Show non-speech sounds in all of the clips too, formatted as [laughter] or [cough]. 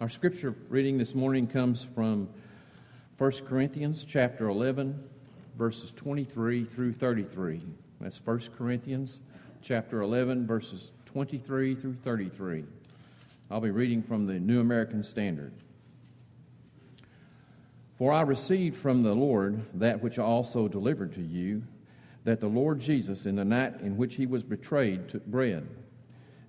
Our scripture reading this morning comes from 1 Corinthians chapter 11, verses 23 through 33. That's 1 Corinthians chapter 11, verses 23 through 33. I'll be reading from the New American Standard. For I received from the Lord that which I also delivered to you, that the Lord Jesus, in the night in which he was betrayed, took bread.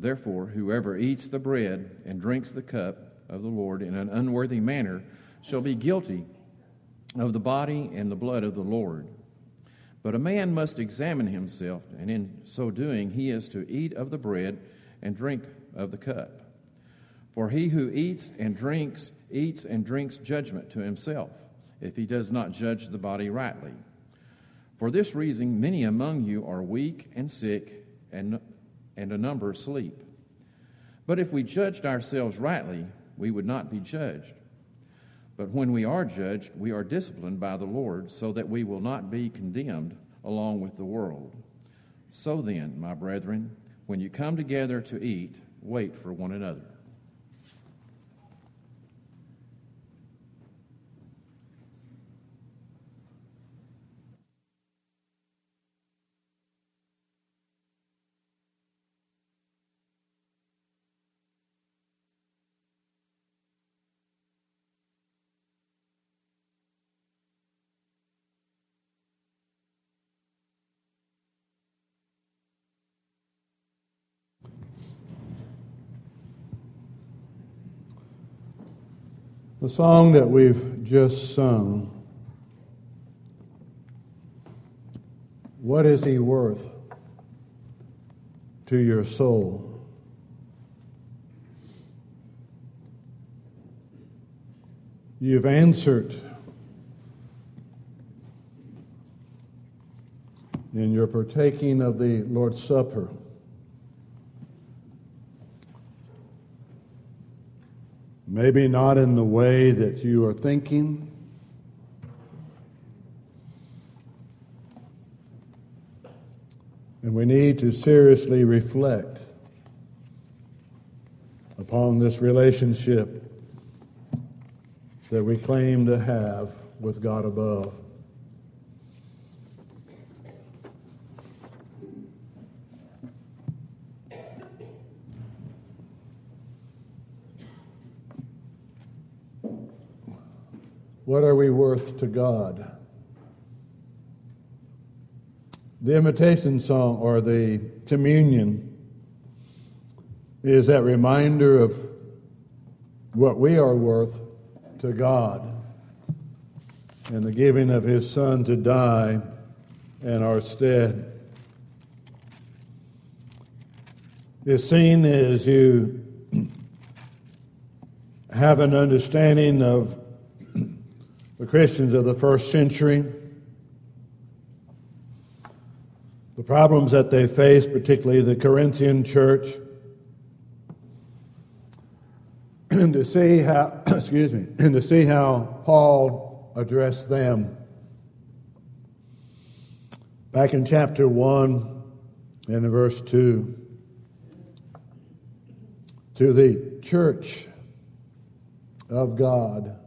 Therefore, whoever eats the bread and drinks the cup of the Lord in an unworthy manner shall be guilty of the body and the blood of the Lord. But a man must examine himself, and in so doing, he is to eat of the bread and drink of the cup. For he who eats and drinks, eats and drinks judgment to himself, if he does not judge the body rightly. For this reason, many among you are weak and sick, and, and a number sleep. But if we judged ourselves rightly, we would not be judged. But when we are judged, we are disciplined by the Lord, so that we will not be condemned along with the world. So then, my brethren, when you come together to eat, wait for one another. The song that we've just sung, What is He worth to your soul? You've answered in your partaking of the Lord's Supper. Maybe not in the way that you are thinking. And we need to seriously reflect upon this relationship that we claim to have with God above. What are we worth to God? The invitation song or the communion is that reminder of what we are worth to God and the giving of His Son to die in our stead. Is seen as you [clears throat] have an understanding of the Christians of the first century, the problems that they faced, particularly the Corinthian church, and [clears throat] to see how, [clears throat] excuse me, and [clears throat] to see how Paul addressed them. Back in chapter 1 and in verse 2, to the church of God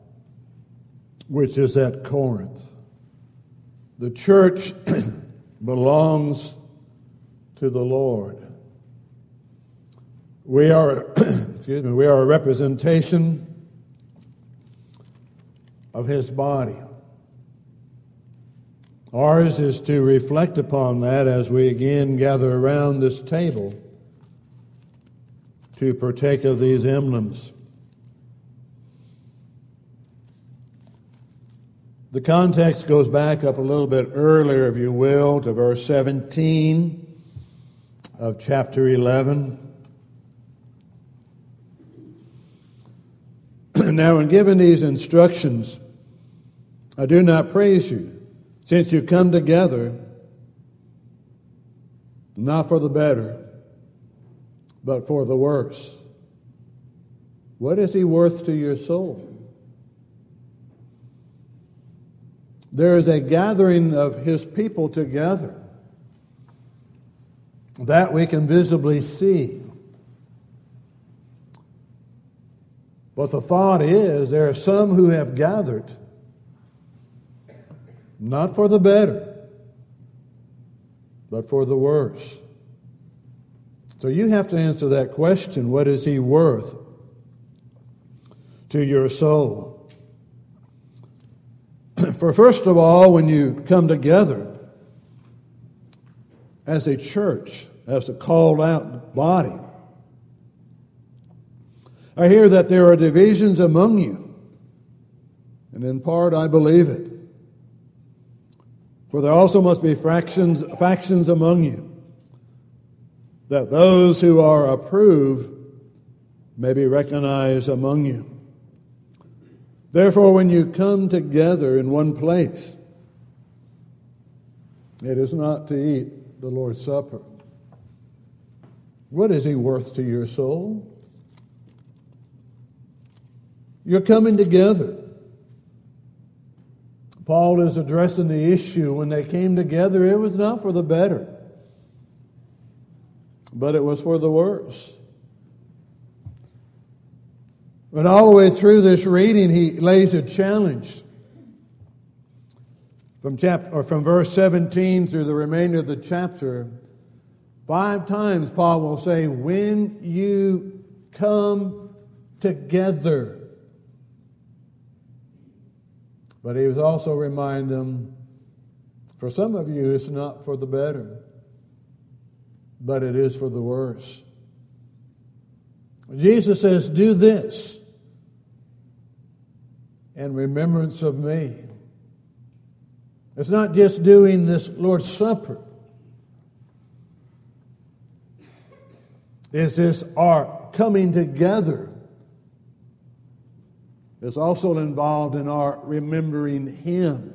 which is at Corinth. The church [clears throat] belongs to the Lord. We are, [clears throat] excuse me, we are a representation of his body. Ours is to reflect upon that as we again gather around this table to partake of these emblems. The context goes back up a little bit earlier, if you will, to verse 17 of chapter 11. [clears throat] now, in giving these instructions, I do not praise you, since you come together, not for the better, but for the worse. What is he worth to your soul? There is a gathering of his people together that we can visibly see. But the thought is there are some who have gathered not for the better, but for the worse. So you have to answer that question what is he worth to your soul? For first of all, when you come together as a church, as a called out body, I hear that there are divisions among you, and in part I believe it. For there also must be fractions, factions among you, that those who are approved may be recognized among you. Therefore, when you come together in one place, it is not to eat the Lord's Supper. What is he worth to your soul? You're coming together. Paul is addressing the issue. When they came together, it was not for the better, but it was for the worse. But all the way through this reading, he lays a challenge. From, chapter, or from verse 17 through the remainder of the chapter, five times Paul will say, When you come together. But he was also reminding them, for some of you, it's not for the better, but it is for the worse. Jesus says, Do this in remembrance of me. It's not just doing this Lord's Supper. Is this our coming together It's also involved in our remembering Him.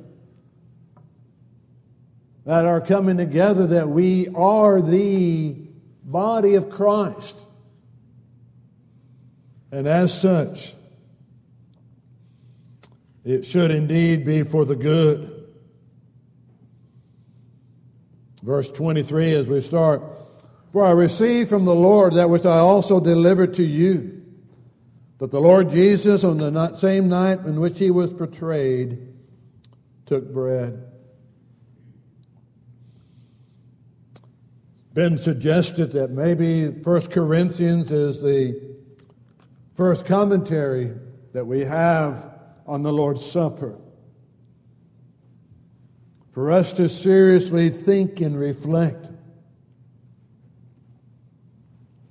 That our coming together, that we are the body of Christ. And as such, it should indeed be for the good. Verse 23 as we start For I received from the Lord that which I also delivered to you that the Lord Jesus, on the same night in which he was betrayed, took bread. Been suggested that maybe 1 Corinthians is the first commentary that we have on the Lord's Supper. For us to seriously think and reflect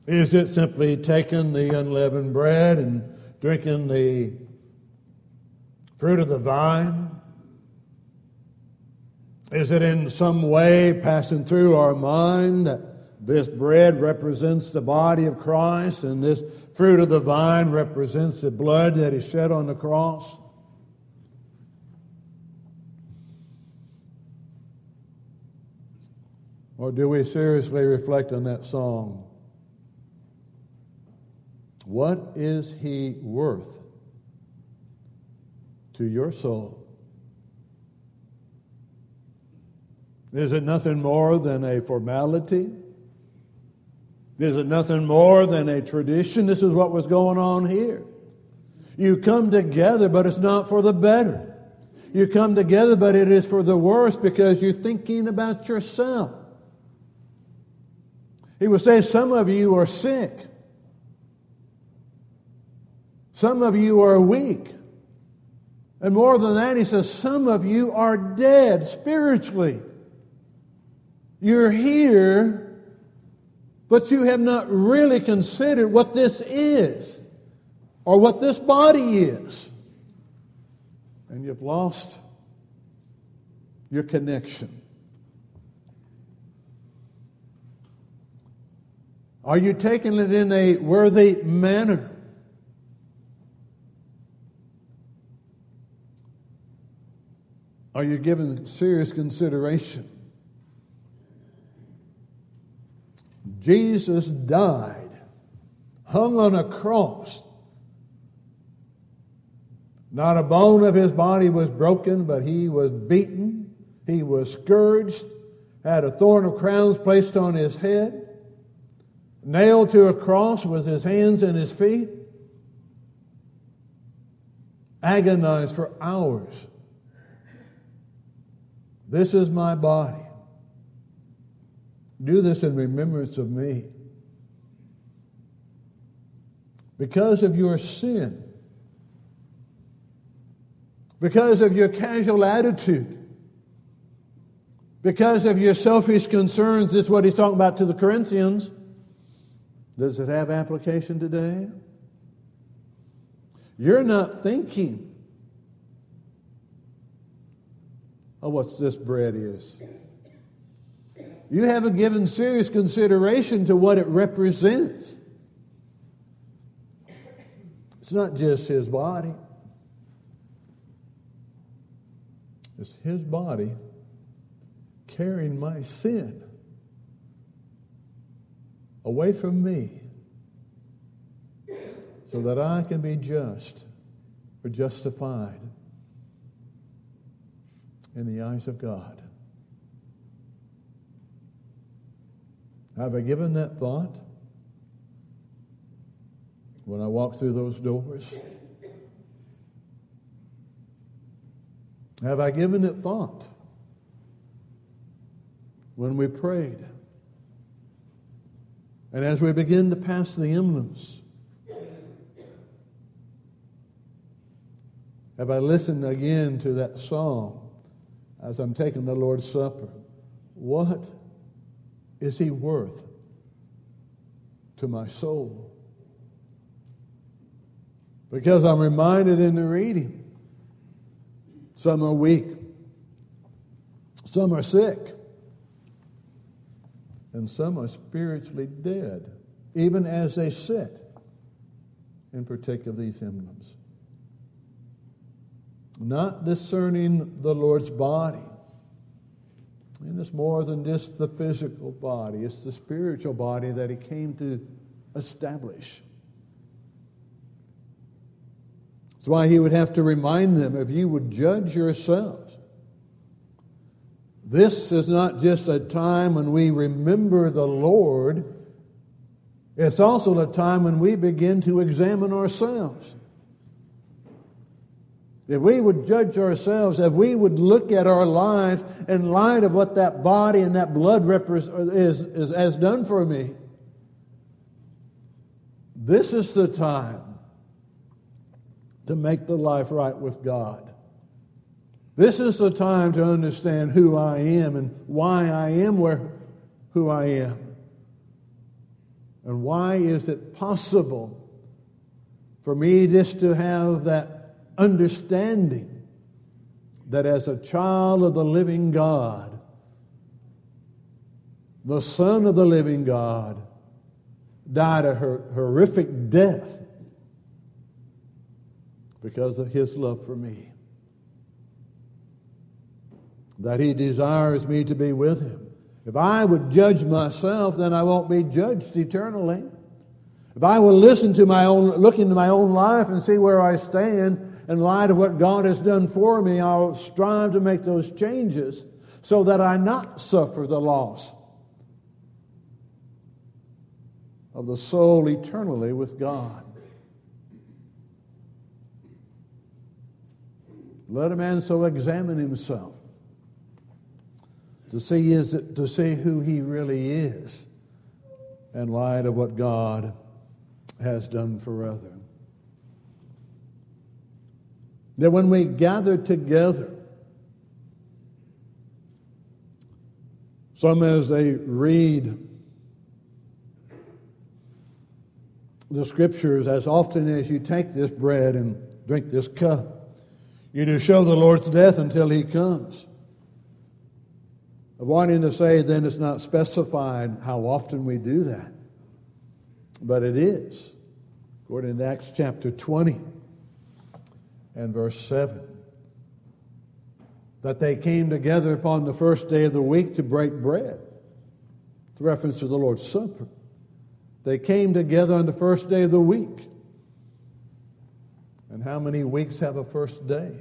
Is it simply taking the unleavened bread and drinking the fruit of the vine? Is it in some way passing through our mind that this bread represents the body of Christ and this fruit of the vine represents the blood that is shed on the cross? Or do we seriously reflect on that song? What is he worth to your soul? Is it nothing more than a formality? Is it nothing more than a tradition? This is what was going on here. You come together, but it's not for the better. You come together, but it is for the worse because you're thinking about yourself. He would say, Some of you are sick. Some of you are weak. And more than that, he says, some of you are dead spiritually. You're here, but you have not really considered what this is or what this body is. And you've lost your connection. Are you taking it in a worthy manner? Are you giving serious consideration? Jesus died, hung on a cross. Not a bone of his body was broken, but he was beaten. He was scourged, had a thorn of crowns placed on his head nailed to a cross with his hands and his feet, agonized for hours. This is my body. Do this in remembrance of me. Because of your sin, because of your casual attitude, because of your selfish concerns, this is what he's talking about to the Corinthians. Does it have application today? You're not thinking of what this bread is. You haven't given serious consideration to what it represents. It's not just his body, it's his body carrying my sin away from me so that I can be just or justified in the eyes of God. Have I given that thought when I walk through those doors? Have I given it thought when we prayed? And as we begin to pass the emblems, have I listened again to that song as I'm taking the Lord's Supper? What is he worth to my soul? Because I'm reminded in the reading some are weak, some are sick, and some are spiritually dead, even as they sit and partake of these emblems. Not discerning the Lord's body and it's more than just the physical body, it's the spiritual body that he came to establish. That's why he would have to remind them if you would judge yourselves. This is not just a time when we remember the Lord, it's also a time when we begin to examine ourselves. If we would judge ourselves, if we would look at our lives in light of what that body and that blood is, is, has done for me, this is the time to make the life right with God. This is the time to understand who I am and why I am where, who I am. And why is it possible for me just to have that understanding that as a child of the living God, the Son of the living God died a horrific death because of his love for me. That he desires me to be with him. If I would judge myself, then I won't be judged eternally. If I will listen to my own, look into my own life and see where I stand, in light of what God has done for me, I'll strive to make those changes so that I not suffer the loss of the soul eternally with God. Let a man so examine himself to see, is to see who he really is in light of what God has done for others. That when we gather together, some as they read the scriptures, as often as you take this bread and drink this cup, you do show the Lord's death until he comes. Wanting to say then it's not specified how often we do that, but it is, according to Acts chapter 20 and verse 7 that they came together upon the first day of the week to break bread. It's reference to the Lord's Supper. They came together on the first day of the week. And how many weeks have a first day?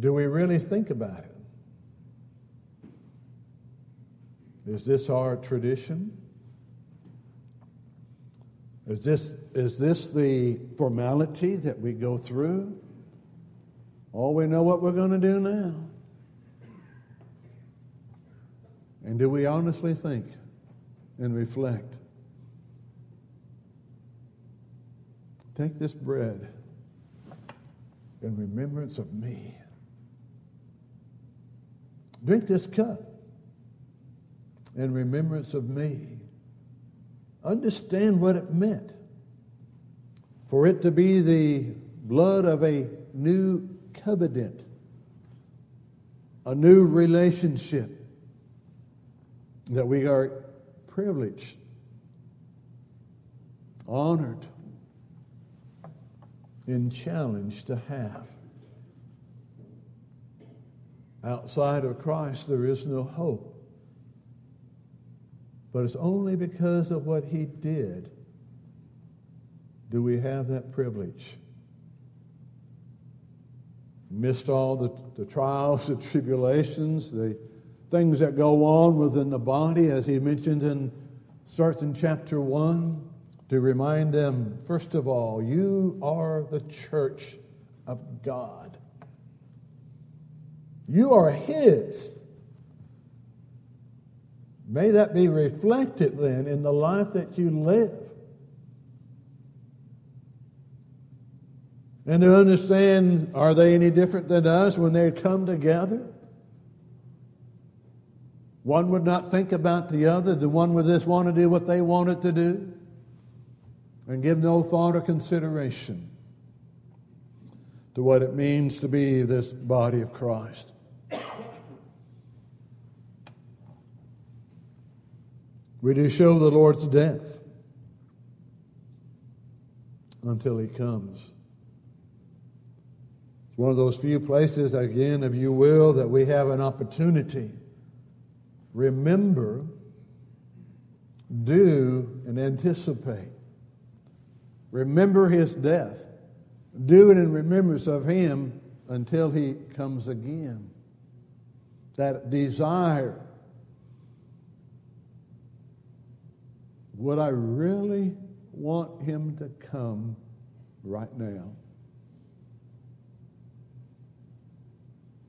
Do we really think about it? Is this our tradition? Is this, is this the formality that we go through? All we know what we're going to do now. And do we honestly think and reflect? Take this bread in remembrance of me. Drink this cup in remembrance of me. Understand what it meant for it to be the blood of a new covenant, a new relationship that we are privileged, honored, and challenged to have. Outside of Christ, there is no hope. But it's only because of what He did do we have that privilege. Missed all the, the trials, the tribulations, the things that go on within the body, as he mentioned in starts in chapter one, to remind them, first of all, you are the church of God. You are His. May that be reflected then in the life that you live. And to understand, are they any different than us when they come together? One would not think about the other. The one would just want to do what they wanted to do and give no thought or consideration to what it means to be this body of Christ. We do show the Lord's death until He comes. It's one of those few places, again, if you will, that we have an opportunity remember, do, and anticipate. Remember his death. Do it in remembrance of him until he comes again. That desire. Would I really want him to come right now?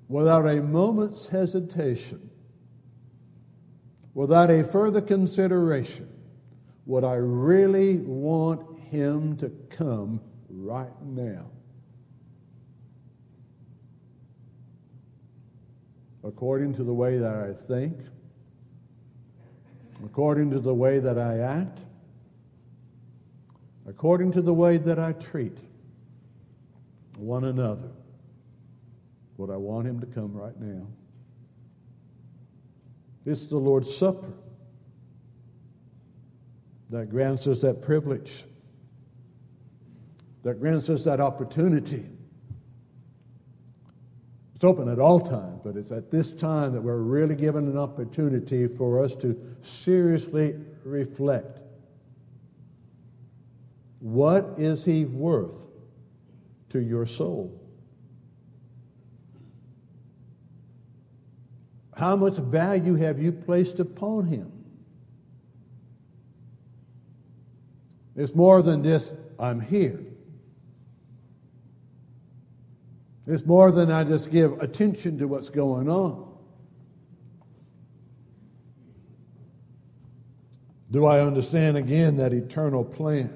Without a moment's hesitation, without a further consideration, would I really want him to come right now? According to the way that I think, according to the way that I act, according to the way that I treat one another, would I want him to come right now? It's the Lord's Supper that grants us that privilege, that grants us that opportunity. It's open at all times, but it's at this time that we're really given an opportunity for us to seriously reflect. What is he worth to your soul? How much value have you placed upon him? It's more than just, I'm here. It's more than I just give attention to what's going on. Do I understand again that eternal plan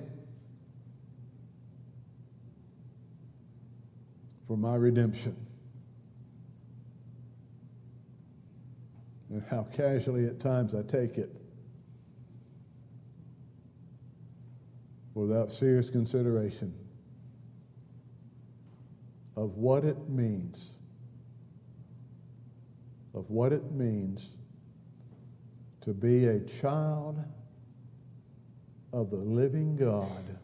for my redemption? and how casually at times I take it without serious consideration of what it means, of what it means to be a child of the living God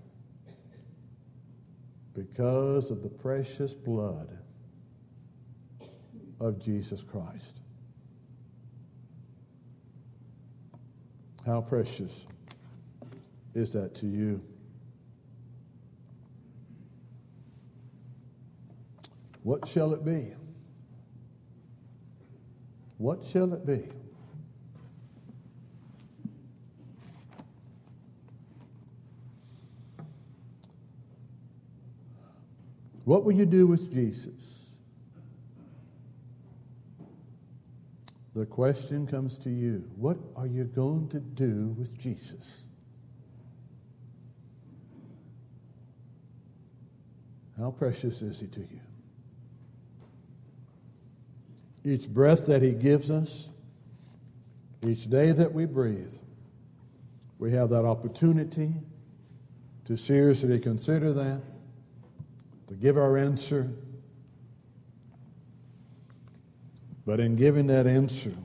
because of the precious blood of Jesus Christ. How precious is that to you? What shall it be? What shall it be? What will you do with Jesus? The question comes to you What are you going to do with Jesus? How precious is he to you? Each breath that he gives us, each day that we breathe, we have that opportunity to seriously consider that, to give our answer. But in giving that answer,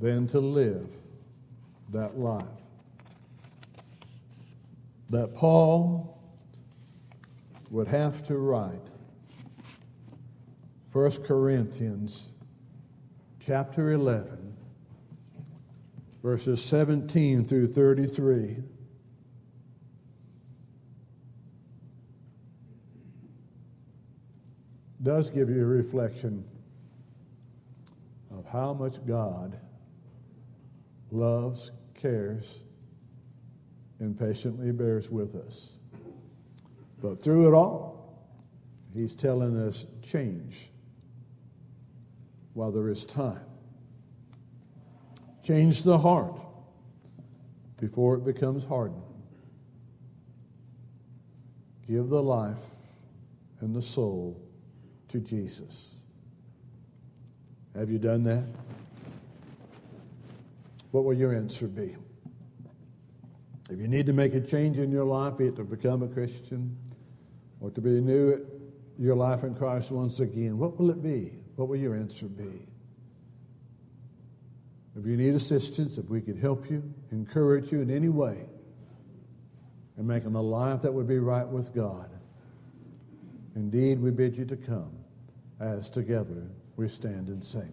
then to live that life. That Paul would have to write 1 Corinthians chapter 11, verses 17 through 33. Does give you a reflection of how much God loves, cares, and patiently bears with us. But through it all, He's telling us change while there is time. Change the heart before it becomes hardened. Give the life and the soul to Jesus. Have you done that? What will your answer be? If you need to make a change in your life, be it to become a Christian or to be new your life in Christ once again, what will it be? What will your answer be? If you need assistance, if we could help you, encourage you in any way in making a life that would be right with God, indeed we bid you to come as together we stand and sing.